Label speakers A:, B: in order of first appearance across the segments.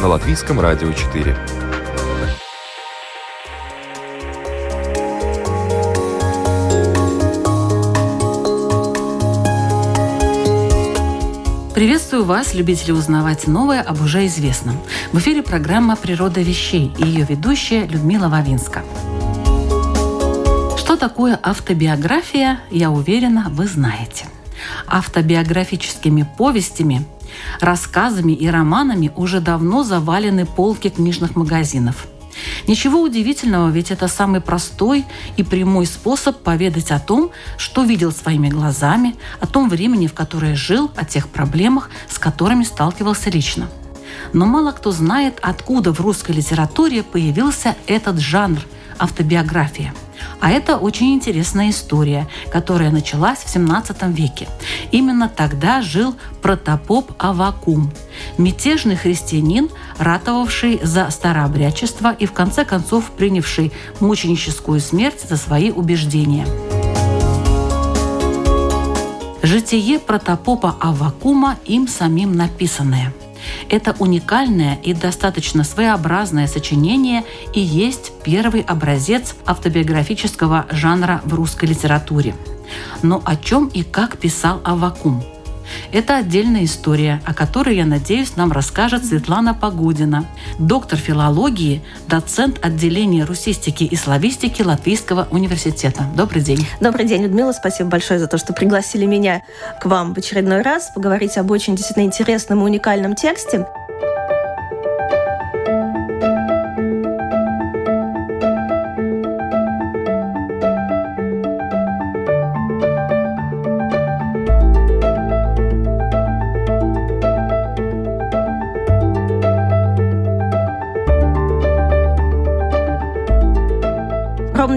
A: На Латвийском радио 4.
B: Приветствую вас, любители узнавать новое об уже известном. В эфире программа «Природа вещей» и ее ведущая Людмила Вавинска. Что такое автобиография, я уверена, вы знаете. Автобиографическими повестями, рассказами и романами уже давно завалены полки книжных магазинов – Ничего удивительного, ведь это самый простой и прямой способ поведать о том, что видел своими глазами, о том времени, в которое жил, о тех проблемах, с которыми сталкивался лично. Но мало кто знает, откуда в русской литературе появился этот жанр – автобиография – а это очень интересная история, которая началась в 17 веке. Именно тогда жил протопоп Авакум, мятежный христианин, ратовавший за старообрядчество и в конце концов принявший мученическую смерть за свои убеждения. Житие протопопа Авакума им самим написанное – это уникальное и достаточно своеобразное сочинение и есть первый образец автобиографического жанра в русской литературе. Но о чем и как писал Авакум – это отдельная история, о которой, я надеюсь, нам расскажет Светлана Погудина, доктор филологии, доцент отделения русистики и славистики Латвийского университета. Добрый день.
C: Добрый день, Людмила. Спасибо большое за то, что пригласили меня к вам в очередной раз поговорить об очень действительно интересном и уникальном тексте.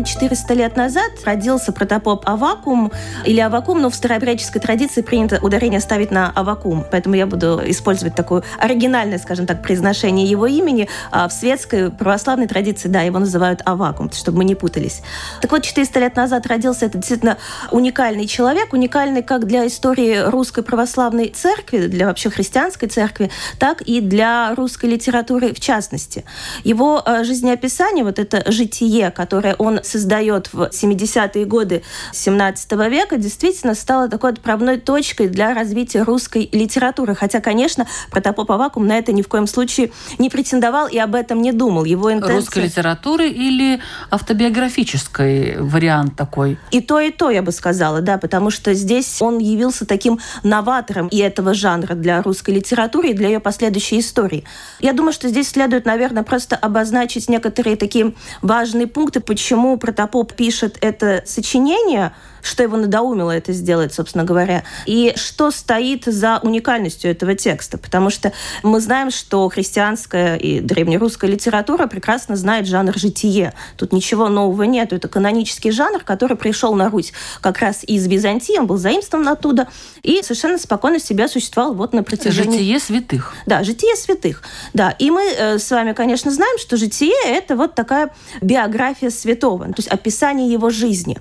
C: Ровно 400 лет назад родился протопоп Авакум или Авакум, но в старообрядческой традиции принято ударение ставить на Авакум, поэтому я буду использовать такое оригинальное, скажем так, произношение его имени. А в светской православной традиции, да, его называют Авакум, чтобы мы не путались. Так вот, 400 лет назад родился этот действительно уникальный человек, уникальный как для истории русской православной церкви, для вообще христианской церкви, так и для русской литературы в частности. Его э, жизнеописание, вот это житие, которое он создает в 70-е годы 17 века, действительно стала такой отправной точкой для развития русской литературы. Хотя, конечно, Протопоп Авакум на это ни в коем случае не претендовал и об этом не думал.
B: Его интенция... Русской литературы или автобиографический вариант такой?
C: И то, и то, я бы сказала, да, потому что здесь он явился таким новатором и этого жанра для русской литературы, и для ее последующей истории. Я думаю, что здесь следует, наверное, просто обозначить некоторые такие важные пункты, почему Протопоп пишет это сочинение, что его надоумило это сделать, собственно говоря, и что стоит за уникальностью этого текста. Потому что мы знаем, что христианская и древнерусская литература прекрасно знает жанр житие. Тут ничего нового нет. Это канонический жанр, который пришел на Русь как раз из Византии, он был заимствован оттуда, и совершенно спокойно себя существовал вот на протяжении...
B: Житие святых.
C: Да, житие святых. Да, и мы э, с вами, конечно, знаем, что житие — это вот такая биография святого, то есть описание его жизни.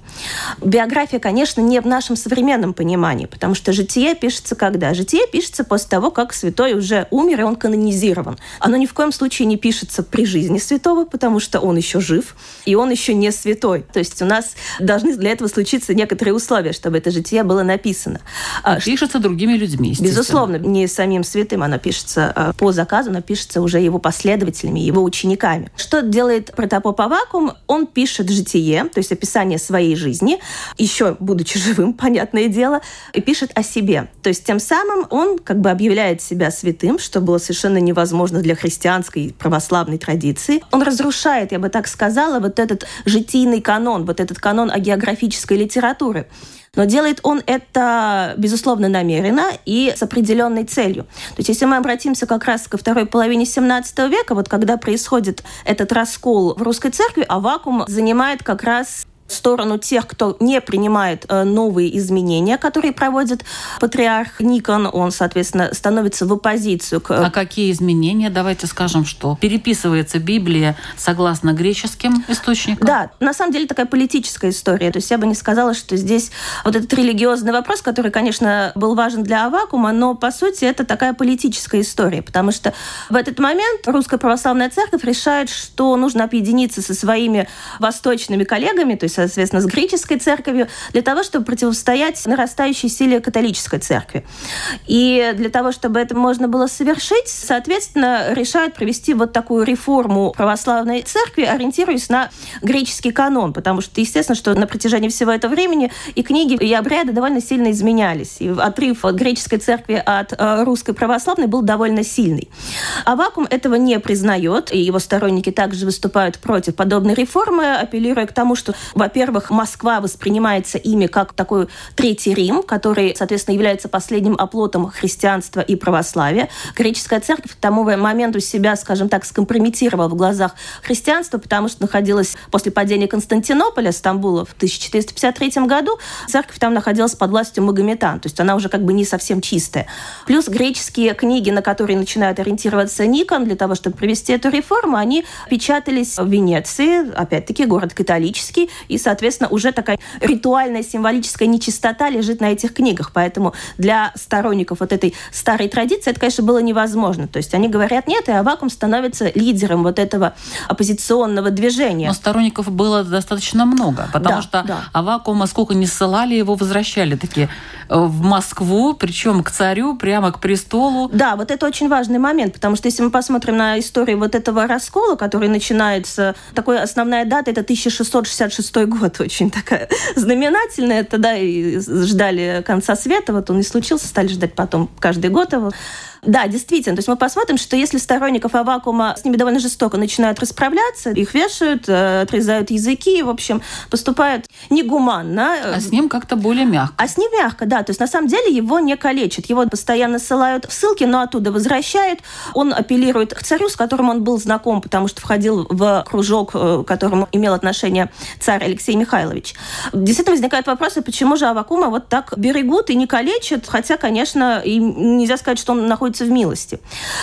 C: Биография биография, конечно, не в нашем современном понимании, потому что житие пишется когда? Житие пишется после того, как святой уже умер, и он канонизирован. Оно ни в коем случае не пишется при жизни святого, потому что он еще жив, и он еще не святой. То есть у нас должны для этого случиться некоторые условия, чтобы это житие было написано.
B: А, пишется другими людьми,
C: Безусловно, не самим святым оно пишется а по заказу, оно пишется уже его последователями, его учениками. Что делает протопоп Авакум? Он пишет житие, то есть описание своей жизни, еще еще будучи живым, понятное дело, и пишет о себе. То есть тем самым он как бы объявляет себя святым, что было совершенно невозможно для христианской православной традиции. Он разрушает, я бы так сказала, вот этот житийный канон, вот этот канон о географической литературе. Но делает он это, безусловно, намеренно и с определенной целью. То есть если мы обратимся как раз ко второй половине 17 века, вот когда происходит этот раскол в русской церкви, а вакуум занимает как раз сторону тех, кто не принимает э, новые изменения, которые проводит патриарх Никон. Он, соответственно, становится в оппозицию к...
B: А какие изменения? Давайте скажем, что переписывается Библия согласно греческим источникам?
C: Да, на самом деле такая политическая история. То есть я бы не сказала, что здесь вот этот религиозный вопрос, который, конечно, был важен для Авакума, но, по сути, это такая политическая история, потому что в этот момент Русская Православная Церковь решает, что нужно объединиться со своими восточными коллегами, то есть соответственно, с греческой церковью, для того, чтобы противостоять нарастающей силе католической церкви. И для того, чтобы это можно было совершить, соответственно, решают провести вот такую реформу православной церкви, ориентируясь на греческий канон, потому что, естественно, что на протяжении всего этого времени и книги, и обряды довольно сильно изменялись. И отрыв от греческой церкви от э, русской православной был довольно сильный. А вакуум этого не признает, и его сторонники также выступают против подобной реформы, апеллируя к тому, что, во-первых, Москва воспринимается ими как такой Третий Рим, который, соответственно, является последним оплотом христианства и православия. Греческая церковь к тому моменту себя, скажем так, скомпрометировала в глазах христианства, потому что находилась после падения Константинополя, Стамбула, в 1453 году, церковь там находилась под властью Магометан, то есть она уже как бы не совсем чистая. Плюс греческие книги, на которые начинает ориентироваться Никон для того, чтобы провести эту реформу, они печатались в Венеции, опять-таки город католический, и, соответственно, уже такая ритуальная символическая нечистота лежит на этих книгах. Поэтому для сторонников вот этой старой традиции это, конечно, было невозможно. То есть они говорят нет, и Авакум становится лидером вот этого оппозиционного движения.
B: Но сторонников было достаточно много, потому
C: да,
B: что
C: да.
B: Авакума сколько не ссылали, его возвращали такие э, в Москву, причем к царю, прямо к престолу.
C: Да, вот это очень важный момент, потому что если мы посмотрим на историю вот этого раскола, который начинается, такой основная дата это 1666 год, очень такая знаменательная. Тогда и ждали конца света, вот он и случился, стали ждать потом каждый год его. Да, действительно. То есть мы посмотрим, что если сторонников Авакума с ними довольно жестоко начинают расправляться, их вешают, э, отрезают языки, в общем, поступают негуманно.
B: А с ним как-то более мягко.
C: А с ним мягко, да. То есть на самом деле его не калечат. Его постоянно ссылают в ссылки, но оттуда возвращают. Он апеллирует к царю, с которым он был знаком, потому что входил в кружок, э, к которому имел отношение царь Алексей Михайлович. Действительно возникает вопрос, а почему же Авакума вот так берегут и не калечат, хотя, конечно, и нельзя сказать, что он находится находится в милости.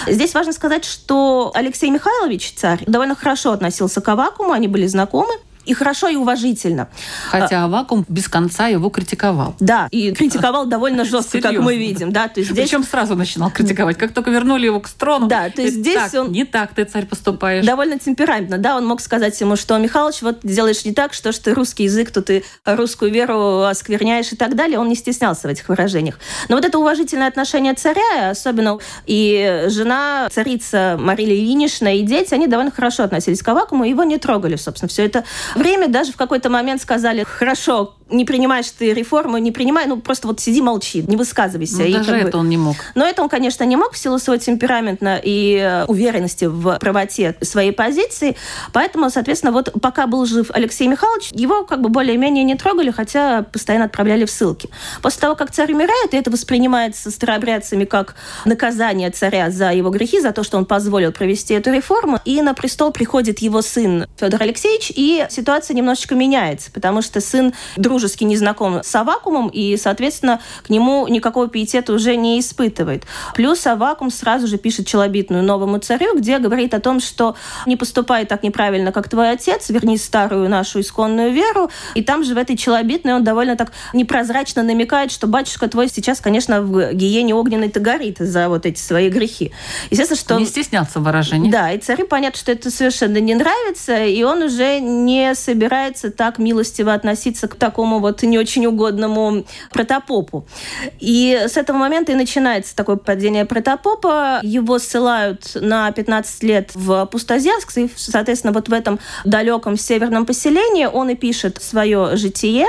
C: Здесь важно сказать, что Алексей Михайлович, царь, довольно хорошо относился к Авакуму, они были знакомы и хорошо, и уважительно.
B: Хотя Авакум без конца его критиковал.
C: Да, и критиковал довольно жестко, как мы видим. Да,
B: то есть здесь... Причем сразу начинал критиковать. Как только вернули его к трону,
C: да, то есть здесь он...
B: не так ты, царь, поступаешь.
C: Довольно темпераментно, да, он мог сказать ему, что, Михалыч, вот делаешь не так, что ж ты русский язык, то ты русскую веру оскверняешь и так далее. Он не стеснялся в этих выражениях. Но вот это уважительное отношение царя, особенно и жена, царица Мария Ильинична, и дети, они довольно хорошо относились к Авакуму, его не трогали, собственно, все это время даже в какой-то момент сказали, хорошо, не принимаешь ты реформы, не принимай, ну просто вот сиди, молчи, не высказывайся.
B: Ну,
C: и
B: даже это бы... он не мог.
C: Но это он, конечно, не мог в силу своего темперамента и э, уверенности в правоте своей позиции. Поэтому, соответственно, вот пока был жив Алексей Михайлович, его как бы более-менее не трогали, хотя постоянно отправляли в ссылки. После того, как царь умирает, и это воспринимается старообрядцами как наказание царя за его грехи, за то, что он позволил провести эту реформу, и на престол приходит его сын Федор Алексеевич, и ситуация немножечко меняется, потому что сын дружески не знаком с Авакумом, и, соответственно, к нему никакого пиетета уже не испытывает. Плюс Авакум сразу же пишет челобитную новому царю, где говорит о том, что не поступай так неправильно, как твой отец, верни старую нашу исконную веру. И там же в этой челобитной он довольно так непрозрачно намекает, что батюшка твой сейчас, конечно, в гиене огненной-то горит за вот эти свои грехи.
B: Естественно, что... Не стеснялся выражений.
C: Да, и царю понятно, что это совершенно не нравится, и он уже не собирается так милостиво относиться к такому такому вот не очень угодному протопопу. И с этого момента и начинается такое падение протопопа. Его ссылают на 15 лет в Пустозерск, и, соответственно, вот в этом далеком северном поселении он и пишет свое житие.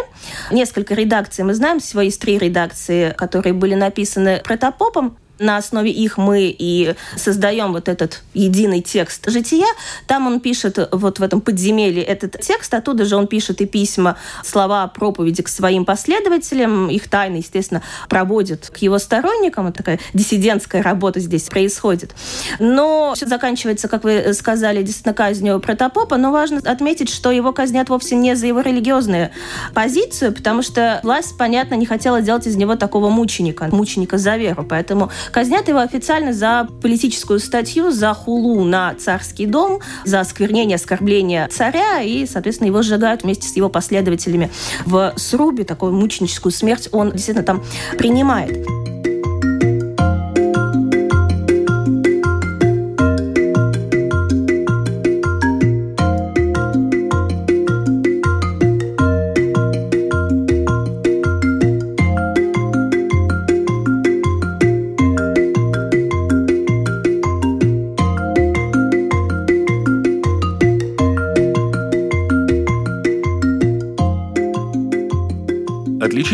C: Несколько редакций мы знаем, всего есть три редакции, которые были написаны протопопом на основе их мы и создаем вот этот единый текст жития. Там он пишет вот в этом подземелье этот текст, оттуда же он пишет и письма, слова проповеди к своим последователям, их тайны, естественно, проводит к его сторонникам. Вот такая диссидентская работа здесь происходит. Но все заканчивается, как вы сказали, действительно казнью протопопа, но важно отметить, что его казнят вовсе не за его религиозную позицию, потому что власть, понятно, не хотела делать из него такого мученика, мученика за веру. Поэтому Казнят его официально за политическую статью, за хулу на царский дом, за осквернение, оскорбление царя, и, соответственно, его сжигают вместе с его последователями в срубе. Такую мученическую смерть он действительно там принимает.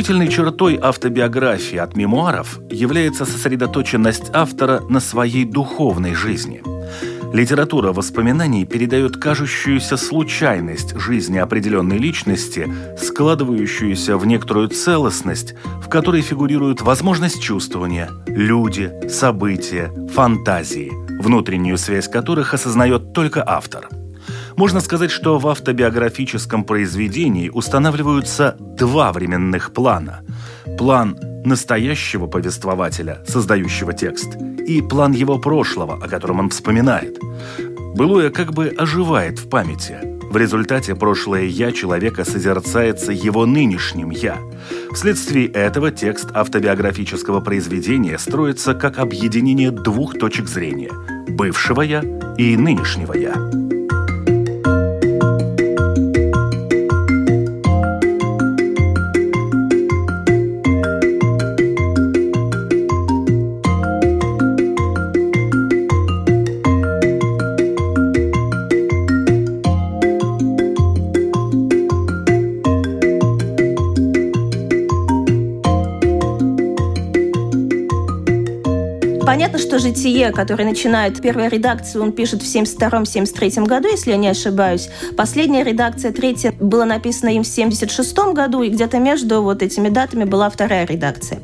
D: Отличительной чертой автобиографии от мемуаров является сосредоточенность автора на своей духовной жизни. Литература воспоминаний передает кажущуюся случайность жизни определенной личности, складывающуюся в некоторую целостность, в которой фигурируют возможность чувствования, люди, события, фантазии, внутреннюю связь которых осознает только автор – можно сказать, что в автобиографическом произведении устанавливаются два временных плана. План настоящего повествователя, создающего текст, и план его прошлого, о котором он вспоминает. Былое как бы оживает в памяти. В результате прошлое «я» человека созерцается его нынешним «я». Вследствие этого текст автобиографического произведения строится как объединение двух точек зрения – бывшего «я» и нынешнего «я».
C: Что «Житие», который начинает первая редакция, он пишет в 72-73 году, если я не ошибаюсь. Последняя редакция, третья, была написана им в 76 году, и где-то между вот этими датами была вторая редакция.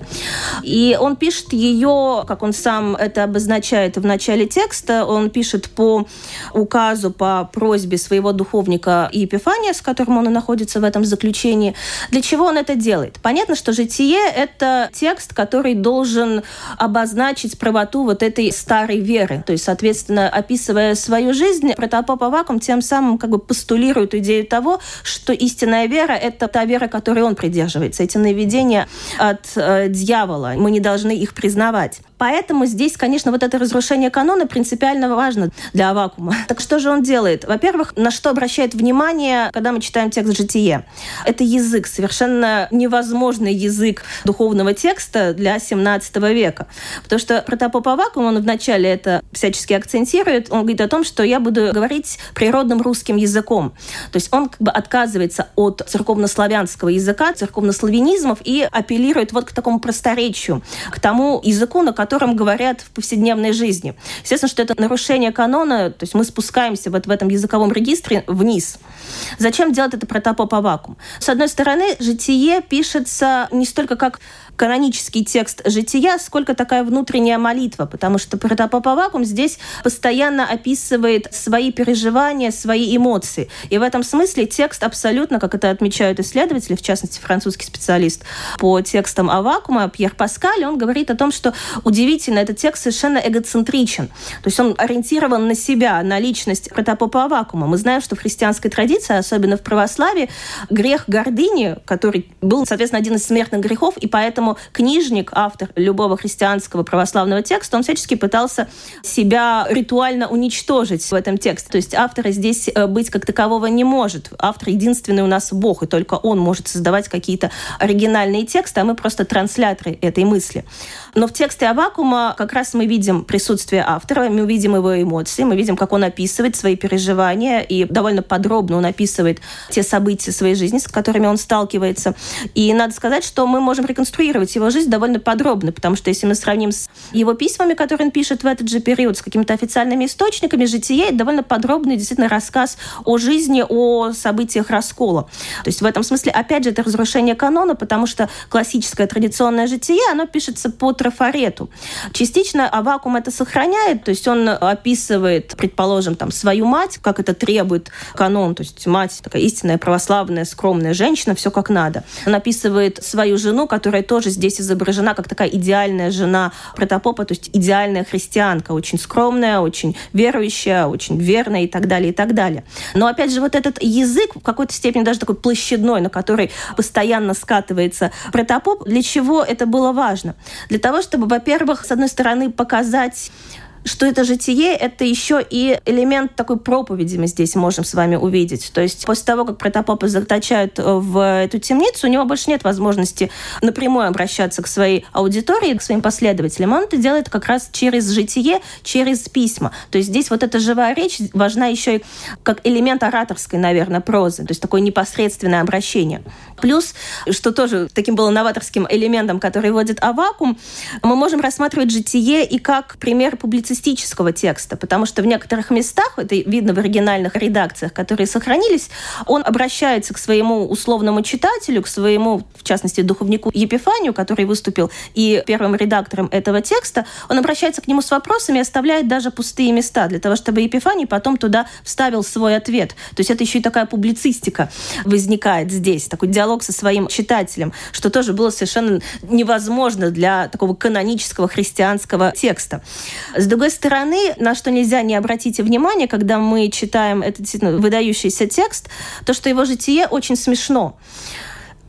C: И он пишет ее, как он сам это обозначает в начале текста, он пишет по указу, по просьбе своего духовника Епифания, с которым он и находится в этом заключении. Для чего он это делает? Понятно, что «Житие» — это текст, который должен обозначить правоту правоту этой старой веры. То есть, соответственно, описывая свою жизнь, протопоп Авакум тем самым как бы постулирует идею того, что истинная вера — это та вера, которой он придерживается. Эти наведения от э, дьявола. Мы не должны их признавать. Поэтому здесь, конечно, вот это разрушение канона принципиально важно для Авакума. Так что же он делает? Во-первых, на что обращает внимание, когда мы читаем текст «Житие»? Это язык, совершенно невозможный язык духовного текста для 17 века. Потому что протопоп Авакум, он вначале это всячески акцентирует, он говорит о том, что я буду говорить природным русским языком. То есть он как бы отказывается от церковнославянского языка, церковнославянизмов и апеллирует вот к такому просторечию, к тому языку, на котором котором говорят в повседневной жизни. Естественно, что это нарушение канона, то есть мы спускаемся вот в этом языковом регистре вниз. Зачем делать это протопоп Авакум? С одной стороны, житие пишется не столько как канонический текст жития, сколько такая внутренняя молитва, потому что протопоп Авакум здесь постоянно описывает свои переживания, свои эмоции. И в этом смысле текст абсолютно, как это отмечают исследователи, в частности, французский специалист по текстам Авакума, Пьер Паскаль, он говорит о том, что удивительно, этот текст совершенно эгоцентричен. То есть он ориентирован на себя, на личность протопопа Авакума. Мы знаем, что в христианской традиции, особенно в православии, грех гордыни, который был, соответственно, один из смертных грехов, и поэтому книжник, автор любого христианского православного текста, он всячески пытался себя ритуально уничтожить в этом тексте. То есть автора здесь э, быть как такового не может. Автор единственный у нас Бог, и только он может создавать какие-то оригинальные тексты, а мы просто трансляторы этой мысли. Но в тексте Авакума как раз мы видим присутствие автора, мы видим его эмоции, мы видим, как он описывает свои переживания, и довольно подробно он описывает те события своей жизни, с которыми он сталкивается. И надо сказать, что мы можем реконструировать его жизнь довольно подробно, потому что если мы сравним с его письмами, которые он пишет в этот же период, с какими-то официальными источниками, житие — это довольно подробный действительно рассказ о жизни, о событиях раскола. То есть в этом смысле, опять же, это разрушение канона, потому что классическое традиционное житие, оно пишется по трафарету. Частично Авакум это сохраняет, то есть он описывает, предположим, там, свою мать, как это требует канон, то есть мать такая истинная православная, скромная женщина, все как надо. Он описывает свою жену, которая тоже здесь изображена как такая идеальная жена протопопа, то есть идеальная христианка, очень скромная, очень верующая, очень верная и так далее, и так далее. Но опять же, вот этот язык в какой-то степени даже такой площадной, на который постоянно скатывается протопоп, для чего это было важно? Для того, чтобы, во-первых, с одной стороны, показать что это житие, это еще и элемент такой проповеди мы здесь можем с вами увидеть. То есть после того, как протопопа заточают э, в эту темницу, у него больше нет возможности напрямую обращаться к своей аудитории, к своим последователям. Он это делает как раз через житие, через письма. То есть здесь вот эта живая речь важна еще и как элемент ораторской, наверное, прозы, то есть такое непосредственное обращение. Плюс, что тоже таким было новаторским элементом, который вводит Авакум, мы можем рассматривать житие и как пример публицистического текста, потому что в некоторых местах, это видно в оригинальных редакциях, которые сохранились, он обращается к своему условному читателю, к своему, в частности, духовнику Епифанию, который выступил и первым редактором этого текста, он обращается к нему с вопросами и оставляет даже пустые места для того, чтобы Епифаний потом туда вставил свой ответ. То есть это еще и такая публицистика возникает здесь, такой диалог со своим читателем, что тоже было совершенно невозможно для такого канонического христианского текста. С другой стороны, на что нельзя не обратить внимание, когда мы читаем этот действительно выдающийся текст, то, что его житие очень смешно.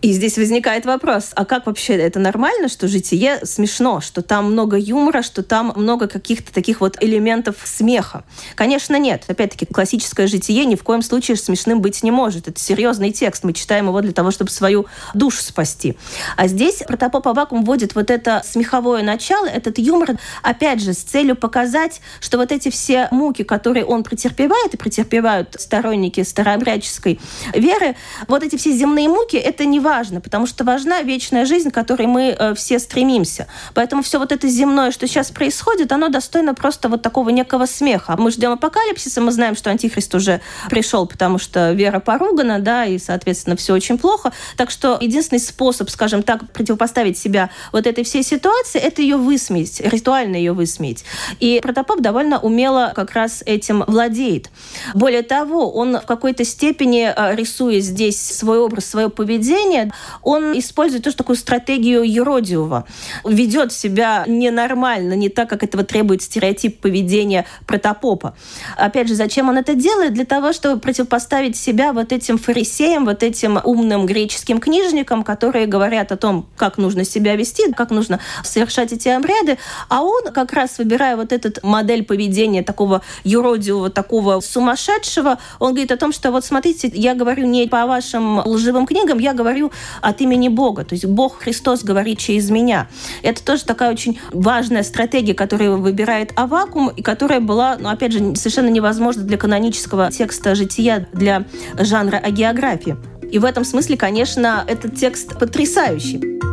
C: И здесь возникает вопрос, а как вообще это нормально, что житие смешно, что там много юмора, что там много каких-то таких вот элементов смеха? Конечно, нет. Опять-таки, классическое житие ни в коем случае смешным быть не может. Это серьезный текст. Мы читаем его для того, чтобы свою душу спасти. А здесь протопоп Авакум вводит вот это смеховое начало, этот юмор, опять же, с целью показать, что вот эти все муки, которые он претерпевает и претерпевают сторонники старообрядческой веры, вот эти все земные муки, это не важно важно, потому что важна вечная жизнь, к которой мы э, все стремимся. Поэтому все вот это земное, что сейчас происходит, оно достойно просто вот такого некого смеха. Мы ждем апокалипсиса, мы знаем, что антихрист уже пришел, потому что вера поругана, да, и, соответственно, все очень плохо. Так что единственный способ, скажем так, противопоставить себя вот этой всей ситуации, это ее высмеять, ритуально ее высмеять. И протопоп довольно умело как раз этим владеет. Более того, он в какой-то степени, э, рисуя здесь свой образ, свое поведение, он использует тоже такую стратегию Еродиева. Ведет себя ненормально, не так, как этого требует стереотип поведения протопопа. Опять же, зачем он это делает? Для того, чтобы противопоставить себя вот этим фарисеям, вот этим умным греческим книжникам, которые говорят о том, как нужно себя вести, как нужно совершать эти обряды. А он, как раз выбирая вот эту модель поведения такого юродивого, такого сумасшедшего, он говорит о том, что вот смотрите, я говорю не по вашим лживым книгам, я говорю от имени Бога. То есть Бог Христос говорит через меня. Это тоже такая очень важная стратегия, которую выбирает Авакум, и которая была, ну, опять же, совершенно невозможна для канонического текста жития, для жанра агеографии. И в этом смысле, конечно, этот текст потрясающий.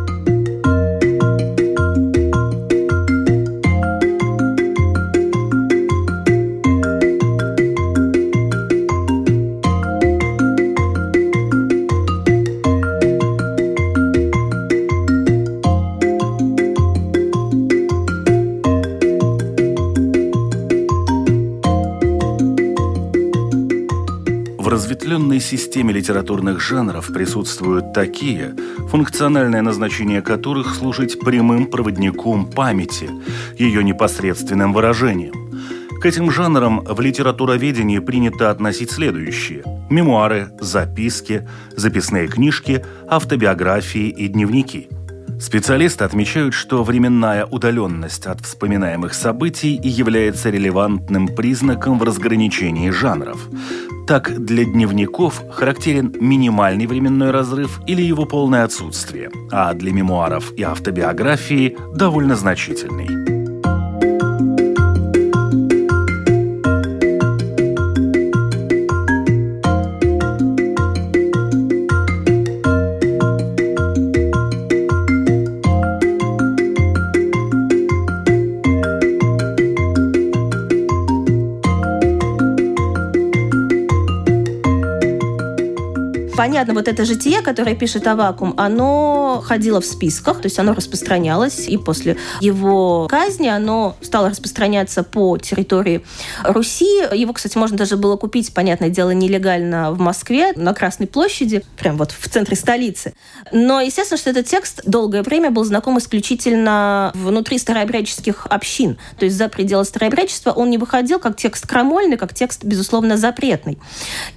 D: Разветвленной системе литературных жанров присутствуют такие, функциональное назначение которых служить прямым проводником памяти, ее непосредственным выражением. К этим жанрам в литературоведении принято относить следующие – мемуары, записки, записные книжки, автобиографии и дневники. Специалисты отмечают, что временная удаленность от вспоминаемых событий является релевантным признаком в разграничении жанров. Так, для дневников характерен минимальный временной разрыв или его полное отсутствие, а для мемуаров и автобиографии – довольно значительный.
C: Понятно, вот это житие, которое пишет Авакум, оно ходило в списках, то есть оно распространялось, и после его казни оно стало распространяться по территории Руси. Его, кстати, можно даже было купить, понятное дело, нелегально в Москве, на Красной площади, прям вот в центре столицы. Но, естественно, что этот текст долгое время был знаком исключительно внутри старообрядческих общин. То есть за пределы старообрядчества он не выходил как текст крамольный, как текст, безусловно, запретный.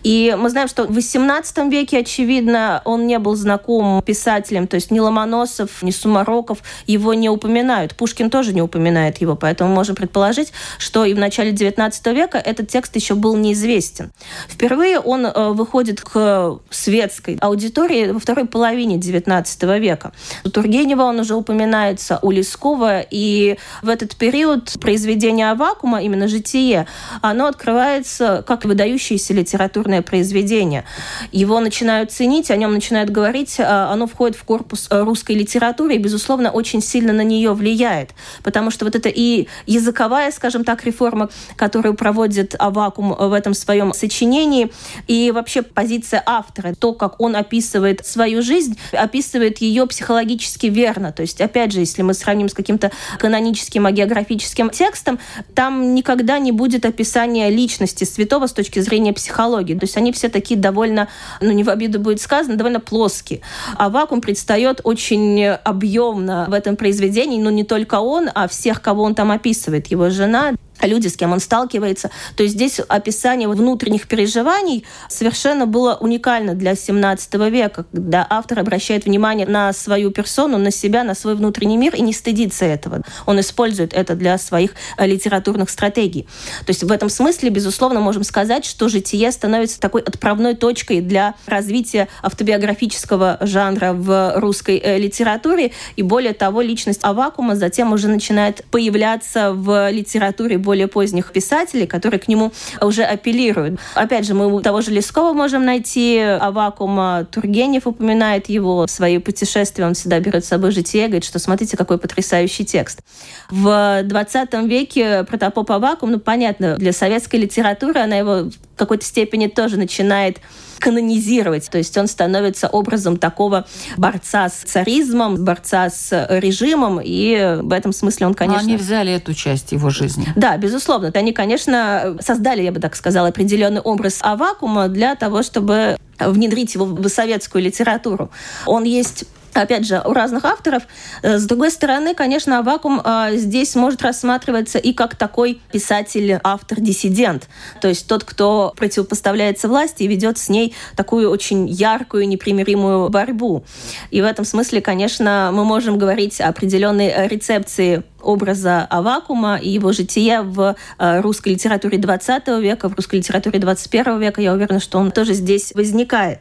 C: И мы знаем, что в XVIII веке очевидно, он не был знаком писателям, то есть ни Ломоносов, ни Сумароков его не упоминают. Пушкин тоже не упоминает его, поэтому можем предположить, что и в начале XIX века этот текст еще был неизвестен. Впервые он э, выходит к светской аудитории во второй половине XIX века. У Тургенева он уже упоминается, у Лескова, и в этот период произведение Авакума, именно «Житие», оно открывается как выдающееся литературное произведение. Его начинают начинают ценить, о нем начинают говорить, а, оно входит в корпус э, русской литературы и, безусловно, очень сильно на нее влияет. Потому что вот это и языковая, скажем так, реформа, которую проводит Авакум в этом своем сочинении, и вообще позиция автора, то, как он описывает свою жизнь, описывает ее психологически верно. То есть, опять же, если мы сравним с каким-то каноническим агеографическим текстом, там никогда не будет описания личности святого с точки зрения психологии. То есть они все такие довольно, ну, не в обиду будет сказано, довольно плоский. А вакуум предстает очень объемно в этом произведении, но не только он, а всех, кого он там описывает. Его жена, люди, с кем он сталкивается. То есть здесь описание внутренних переживаний совершенно было уникально для 17 века, когда автор обращает внимание на свою персону, на себя, на свой внутренний мир и не стыдится этого. Он использует это для своих э, литературных стратегий. То есть в этом смысле, безусловно, можем сказать, что житие становится такой отправной точкой для развития автобиографического жанра в русской э, литературе. И более того, личность Авакума затем уже начинает появляться в литературе более поздних писателей, которые к нему уже апеллируют. Опять же, мы у того же Лескова можем найти Авакума, Тургенев упоминает его в свои путешествия, он всегда берет с собой житие, говорит, что смотрите, какой потрясающий текст. В 20 веке протопоп Авакум, ну, понятно, для советской литературы она его в какой-то степени тоже начинает канонизировать. То есть он становится образом такого борца с царизмом, борца с режимом, и в этом смысле он, конечно...
B: Но они взяли эту часть его жизни.
C: Да, безусловно. Они, конечно, создали, я бы так сказала, определенный образ Авакума для того, чтобы внедрить его в советскую литературу. Он есть опять же, у разных авторов. Э, с другой стороны, конечно, Авакум э, здесь может рассматриваться и как такой писатель, автор, диссидент. То есть тот, кто противопоставляется власти и ведет с ней такую очень яркую, непримиримую борьбу. И в этом смысле, конечно, мы можем говорить о определенной рецепции образа Авакума и его жития в э, русской литературе 20 века, в русской литературе 21 века. Я уверена, что он тоже здесь возникает.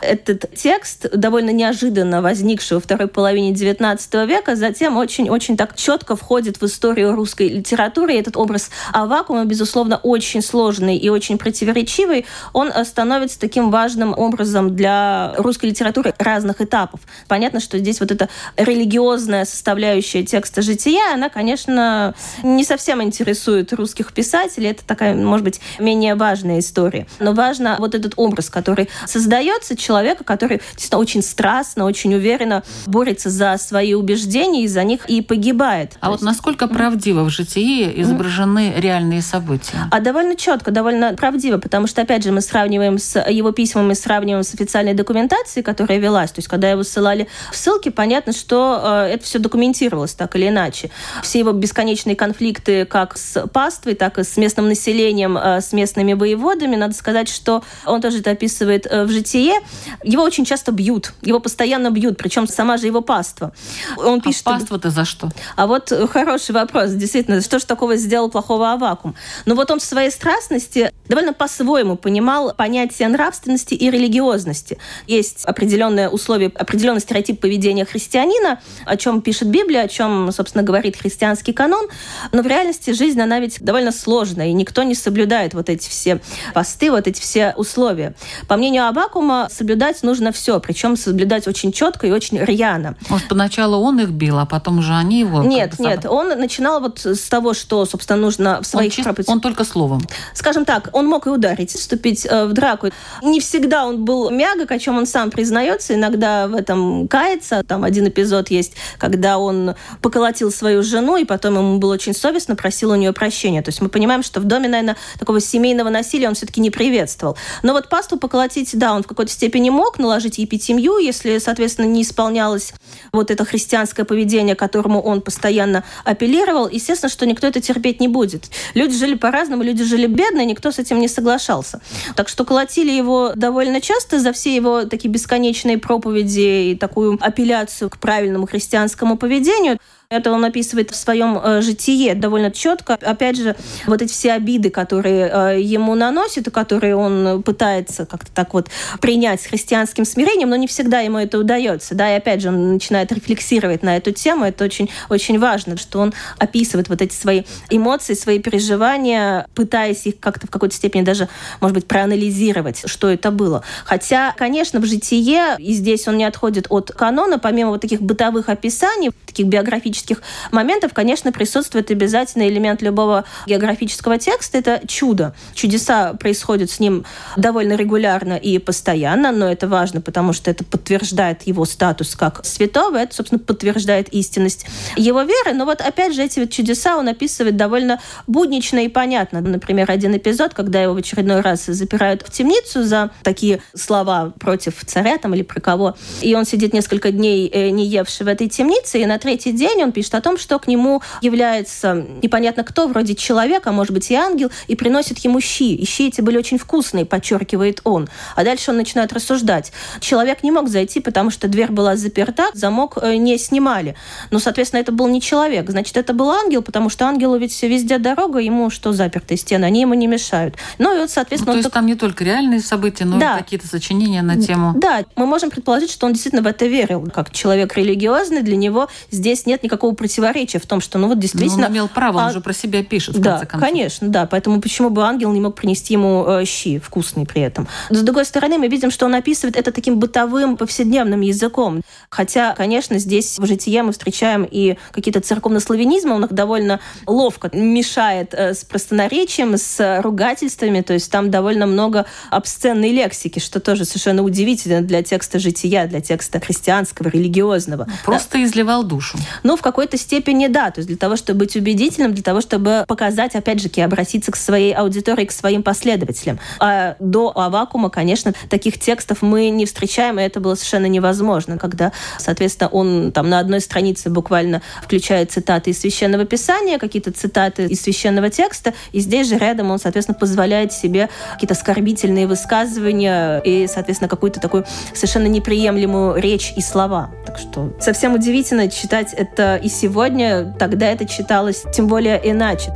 C: Этот текст, довольно неожиданно возникший во второй половине 19 века, затем очень-очень так четко входит в историю русской литературы. И этот образ Авакума, безусловно, очень сложный и очень противоречивый. Он э, становится таким важным образом для русской литературы разных этапов. Понятно, что здесь вот эта религиозная составляющая текста жития, она она, конечно, не совсем интересует русских писателей. Это такая, может быть, менее важная история. Но важно вот этот образ, который создается человека, который действительно очень страстно, очень уверенно борется за свои убеждения и за них и погибает.
B: А вот есть... насколько правдиво в житии изображены mm. реальные события?
C: А довольно четко, довольно правдиво, потому что, опять же, мы сравниваем с его письмами, сравниваем с официальной документацией, которая велась. То есть, когда его ссылали в ссылки, понятно, что э, это все документировалось так или иначе. Все его бесконечные конфликты как с паствой, так и с местным населением, э, с местными воеводами. Надо сказать, что он тоже это описывает э, в житие. Его очень часто бьют, его постоянно бьют, причем сама же его паства.
B: Он пишет, а паства-то за что?
C: А вот хороший вопрос, действительно, что же такого сделал плохого Авакум? Ну вот он в своей страстности довольно по-своему понимал понятие нравственности и религиозности. Есть определенные условия, определенный стереотип поведения христианина, о чем пишет Библия, о чем, собственно, говорит христианский канон. Но в реальности жизнь, она ведь довольно сложная, и никто не соблюдает вот эти все посты, вот эти все условия. По мнению Абакума, соблюдать нужно все, причем соблюдать очень четко и очень рьяно.
B: Может, поначалу он их бил, а потом уже они его...
C: Нет, нет, он начинал вот с того, что, собственно, нужно в своих...
B: Он, чист... он только словом.
C: Скажем так, он мог и ударить, вступить э, в драку. Не всегда он был мягок, о чем он сам признается, иногда в этом кается. Там один эпизод есть, когда он поколотил свою жену, и потом ему было очень совестно, просил у нее прощения. То есть мы понимаем, что в доме, наверное, такого семейного насилия он все-таки не приветствовал. Но вот пасту поколотить, да, он в какой-то степени мог наложить епитемью, если, соответственно, не исполнялось вот это христианское поведение, которому он постоянно апеллировал. Естественно, что никто это терпеть не будет. Люди жили по-разному, люди жили бедно, никто с этим не соглашался. Так что колотили его довольно часто за все его такие бесконечные проповеди и такую апелляцию к правильному христианскому поведению. Это он описывает в своем э, житие довольно четко. Опять же, вот эти все обиды, которые э, ему наносят, и которые он пытается как-то так вот принять с христианским смирением, но не всегда ему это удается. Да, и опять же, он начинает рефлексировать на эту тему. Это очень, очень важно, что он описывает вот эти свои эмоции, свои переживания, пытаясь их как-то в какой-то степени даже, может быть, проанализировать, что это было. Хотя, конечно, в житие, и здесь он не отходит от канона, помимо вот таких бытовых описаний, таких биографических географических моментов, конечно, присутствует обязательный элемент любого географического текста. Это чудо. Чудеса происходят с ним довольно регулярно и постоянно, но это важно, потому что это подтверждает его статус как святого, это, собственно, подтверждает истинность его веры. Но вот опять же эти вот чудеса он описывает довольно буднично и понятно. Например, один эпизод, когда его в очередной раз запирают в темницу за такие слова против царя там или про кого, и он сидит несколько дней э, не евший в этой темнице, и на третий день он пишет о том, что к нему является непонятно кто, вроде человека, а может быть и ангел, и приносит ему щи. И щи эти были очень вкусные, подчеркивает он. А дальше он начинает рассуждать. Человек не мог зайти, потому что дверь была заперта, замок э, не снимали. Но, соответственно, это был не человек. Значит, это был ангел, потому что ангелу ведь везде дорога, ему что запертые стены, они ему не мешают. Ну и вот, соответственно...
B: Ну, то есть так... там не только реальные события, но да. и какие-то сочинения на тему...
C: Да, мы можем предположить, что он действительно в это верил. Как человек религиозный, для него здесь нет никакого никакого противоречия в том, что, ну вот действительно... Но
B: он имел право, он а... же про себя пишет, в
C: да,
B: конце концов.
C: конечно, да. Поэтому почему бы ангел не мог принести ему э, щи вкусные при этом? С другой стороны, мы видим, что он описывает это таким бытовым, повседневным языком. Хотя, конечно, здесь в житие мы встречаем и какие-то церковнославянизмы, он их довольно ловко мешает э, с простонаречием, с ругательствами, то есть там довольно много обсценной лексики, что тоже совершенно удивительно для текста жития, для текста христианского, религиозного.
B: Просто да. изливал душу.
C: Ну, в какой-то степени да, то есть для того, чтобы быть убедительным, для того, чтобы показать, опять же, обратиться к своей аудитории, к своим последователям. А до Авакума, конечно, таких текстов мы не встречаем, и это было совершенно невозможно, когда, соответственно, он там на одной странице буквально включает цитаты из Священного Писания, какие-то цитаты из Священного текста, и здесь же рядом он, соответственно, позволяет себе какие-то оскорбительные высказывания и, соответственно, какую-то такую совершенно неприемлемую речь и слова. Так что совсем удивительно читать это и сегодня тогда это читалось тем более иначе.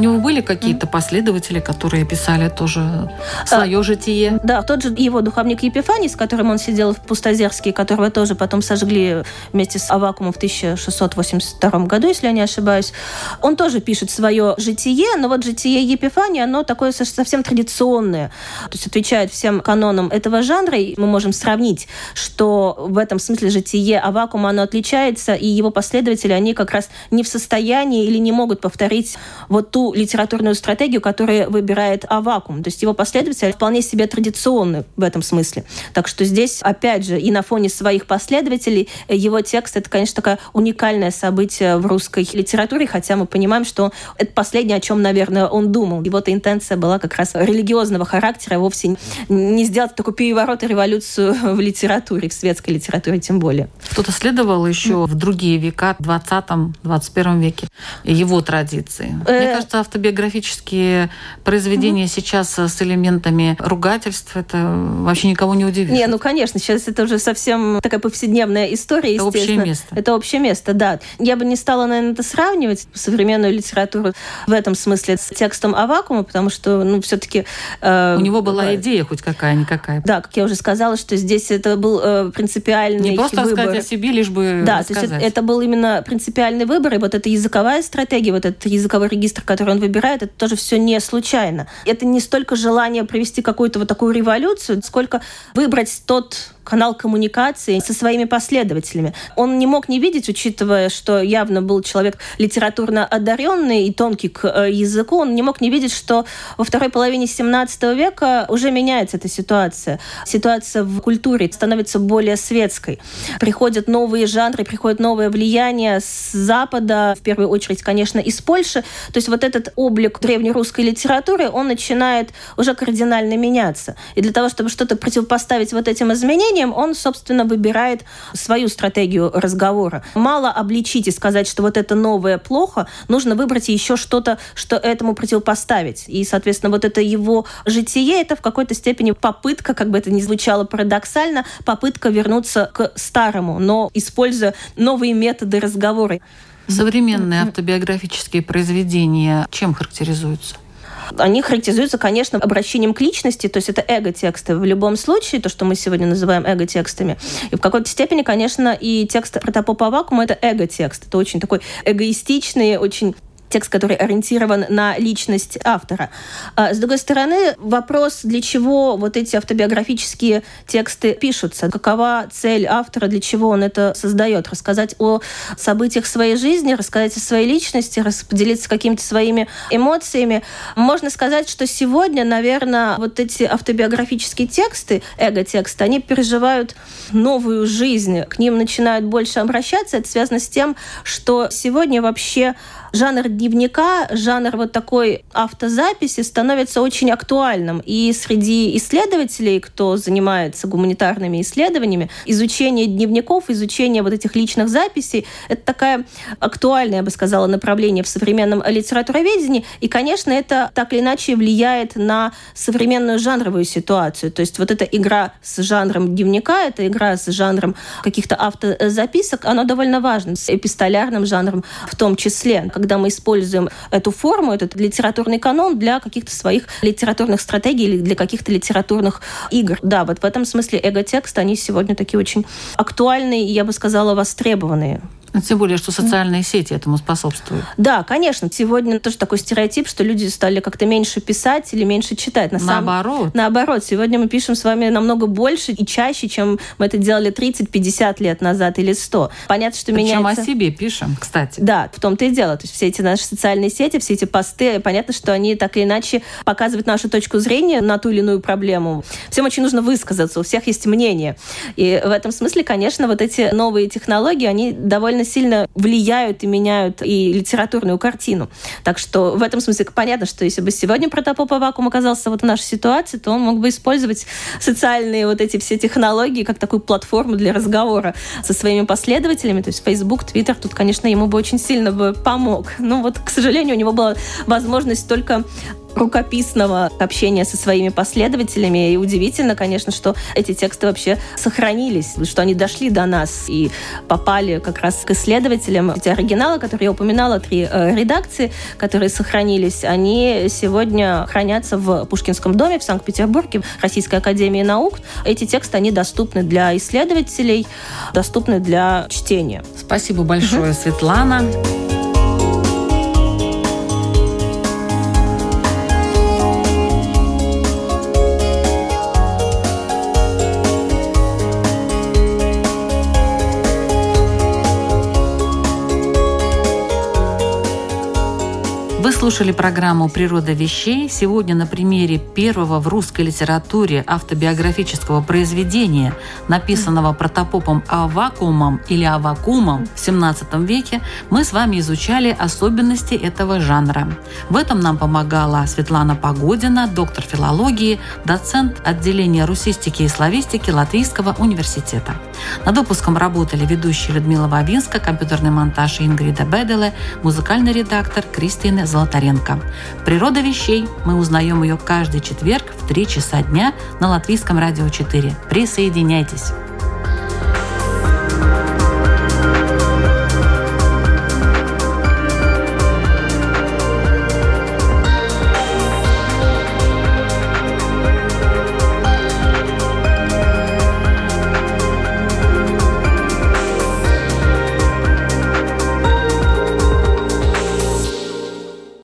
B: Него были какие-то последователи, которые писали тоже свое а, житие?
C: Да, тот же его духовник Епифаний, с которым он сидел в Пустозерске, которого тоже потом сожгли вместе с Авакумом в 1682 году, если я не ошибаюсь, он тоже пишет свое житие, но вот житие Епифания, оно такое совсем традиционное, то есть отвечает всем канонам этого жанра, и мы можем сравнить, что в этом смысле житие Авакума, оно отличается, и его последователи, они как раз не в состоянии или не могут повторить вот ту литературную стратегию, которую выбирает Авакум. То есть его последователи вполне себе традиционны в этом смысле. Так что здесь, опять же, и на фоне своих последователей, его текст — это, конечно, такое уникальное событие в русской литературе, хотя мы понимаем, что это последнее, о чем, наверное, он думал. Его-то интенция была как раз религиозного характера, вовсе не сделать такой переворот и революцию в литературе, в светской литературе тем более.
B: Кто-то следовал еще в другие века, в 20-21 веке, его традиции. Мне э, автобиографические произведения сейчас с элементами ругательств, это вообще никого не удивит.
C: Не, ну, конечно, сейчас это уже совсем такая повседневная история,
B: Это общее место.
C: Это общее место, да. Я бы не стала, наверное, это сравнивать, современную литературу в этом смысле с текстом Авакума, потому что, ну, все-таки...
B: Э, У него была идея хоть какая-никакая.
C: Да, как я уже сказала, что здесь это был э, принципиальный
B: Не просто
C: выбор.
B: рассказать о себе, лишь бы
C: Да, рассказать. то есть это, это был именно принципиальный выбор, и вот эта языковая стратегия, вот этот языковой регистр, который он выбирает, это тоже все не случайно. Это не столько желание провести какую-то вот такую революцию, сколько выбрать тот канал коммуникации со своими последователями. Он не мог не видеть, учитывая, что явно был человек литературно одаренный и тонкий к э, языку, он не мог не видеть, что во второй половине 17 века уже меняется эта ситуация. Ситуация в культуре становится более светской. Приходят новые жанры, приходит новое влияние с Запада, в первую очередь, конечно, из Польши. То есть вот этот облик древнерусской литературы, он начинает уже кардинально меняться. И для того, чтобы что-то противопоставить вот этим изменениям, он, собственно, выбирает свою стратегию разговора. Мало обличить и сказать, что вот это новое плохо, нужно выбрать еще что-то, что этому противопоставить. И, соответственно, вот это его житие, это в какой-то степени попытка, как бы это ни звучало парадоксально, попытка вернуться к старому, но используя новые методы разговора.
B: Современные автобиографические произведения чем характеризуются?
C: Они характеризуются, конечно, обращением к личности, то есть это эго-тексты в любом случае, то, что мы сегодня называем эго-текстами. И в какой-то степени, конечно, и текст протопопа Авакума — это эго-текст. Это очень такой эгоистичный, очень текст, который ориентирован на личность автора. А, с другой стороны, вопрос, для чего вот эти автобиографические тексты пишутся, какова цель автора, для чего он это создает, рассказать о событиях своей жизни, рассказать о своей личности, поделиться какими-то своими эмоциями. Можно сказать, что сегодня, наверное, вот эти автобиографические тексты, эго-тексты, они переживают новую жизнь, к ним начинают больше обращаться. Это связано с тем, что сегодня вообще жанр дневника, жанр вот такой автозаписи становится очень актуальным. И среди исследователей, кто занимается гуманитарными исследованиями, изучение дневников, изучение вот этих личных записей, это такая актуальная, я бы сказала, направление в современном литературоведении. И, конечно, это так или иначе влияет на современную жанровую ситуацию. То есть вот эта игра с жанром дневника, эта игра с жанром каких-то автозаписок, она довольно важна, с эпистолярным жанром в том числе когда мы используем эту форму, этот литературный канон для каких-то своих литературных стратегий или для каких-то литературных игр. Да, вот в этом смысле эго-тексты, они сегодня такие очень актуальные я бы сказала, востребованные.
B: Ну, тем более, что социальные сети этому способствуют.
C: Да, конечно. Сегодня тоже такой стереотип, что люди стали как-то меньше писать или меньше читать.
B: На наоборот. Самом...
C: Наоборот. Сегодня мы пишем с вами намного больше и чаще, чем мы это делали 30-50 лет назад или 100. Понятно, что
B: Причем
C: меняется...
B: о себе пишем, кстати.
C: Да, в том-то и дело. То есть все эти наши социальные сети, все эти посты, понятно, что они так или иначе показывают нашу точку зрения на ту или иную проблему. Всем очень нужно высказаться, у всех есть мнение. И в этом смысле, конечно, вот эти новые технологии, они довольно сильно влияют и меняют и литературную картину. Так что в этом смысле понятно, что если бы сегодня Протопоп Авакум оказался вот в нашей ситуации, то он мог бы использовать социальные вот эти все технологии как такую платформу для разговора со своими последователями. То есть Facebook, Twitter тут, конечно, ему бы очень сильно бы помог. Но вот, к сожалению, у него была возможность только рукописного общения со своими последователями. И удивительно, конечно, что эти тексты вообще сохранились, что они дошли до нас и попали как раз к исследователям. Эти оригиналы, которые я упоминала, три э, редакции, которые сохранились, они сегодня хранятся в Пушкинском доме в Санкт-Петербурге, в Российской академии наук. Эти тексты, они доступны для исследователей, доступны для чтения.
B: Спасибо большое, Светлана. Слушали программу «Природа вещей». Сегодня на примере первого в русской литературе автобиографического произведения, написанного протопопом Авакумом или Авакумом в XVII веке, мы с вами изучали особенности этого жанра. В этом нам помогала Светлана Погодина, доктор филологии, доцент отделения русистики и славистики Латвийского университета. Над выпуском работали ведущие Людмила Вавинска, компьютерный монтаж Ингрида Беделе, музыкальный редактор Кристина Золотаренко. Природа вещей. Мы узнаем ее каждый четверг в 3 часа дня на Латвийском радио 4. Присоединяйтесь!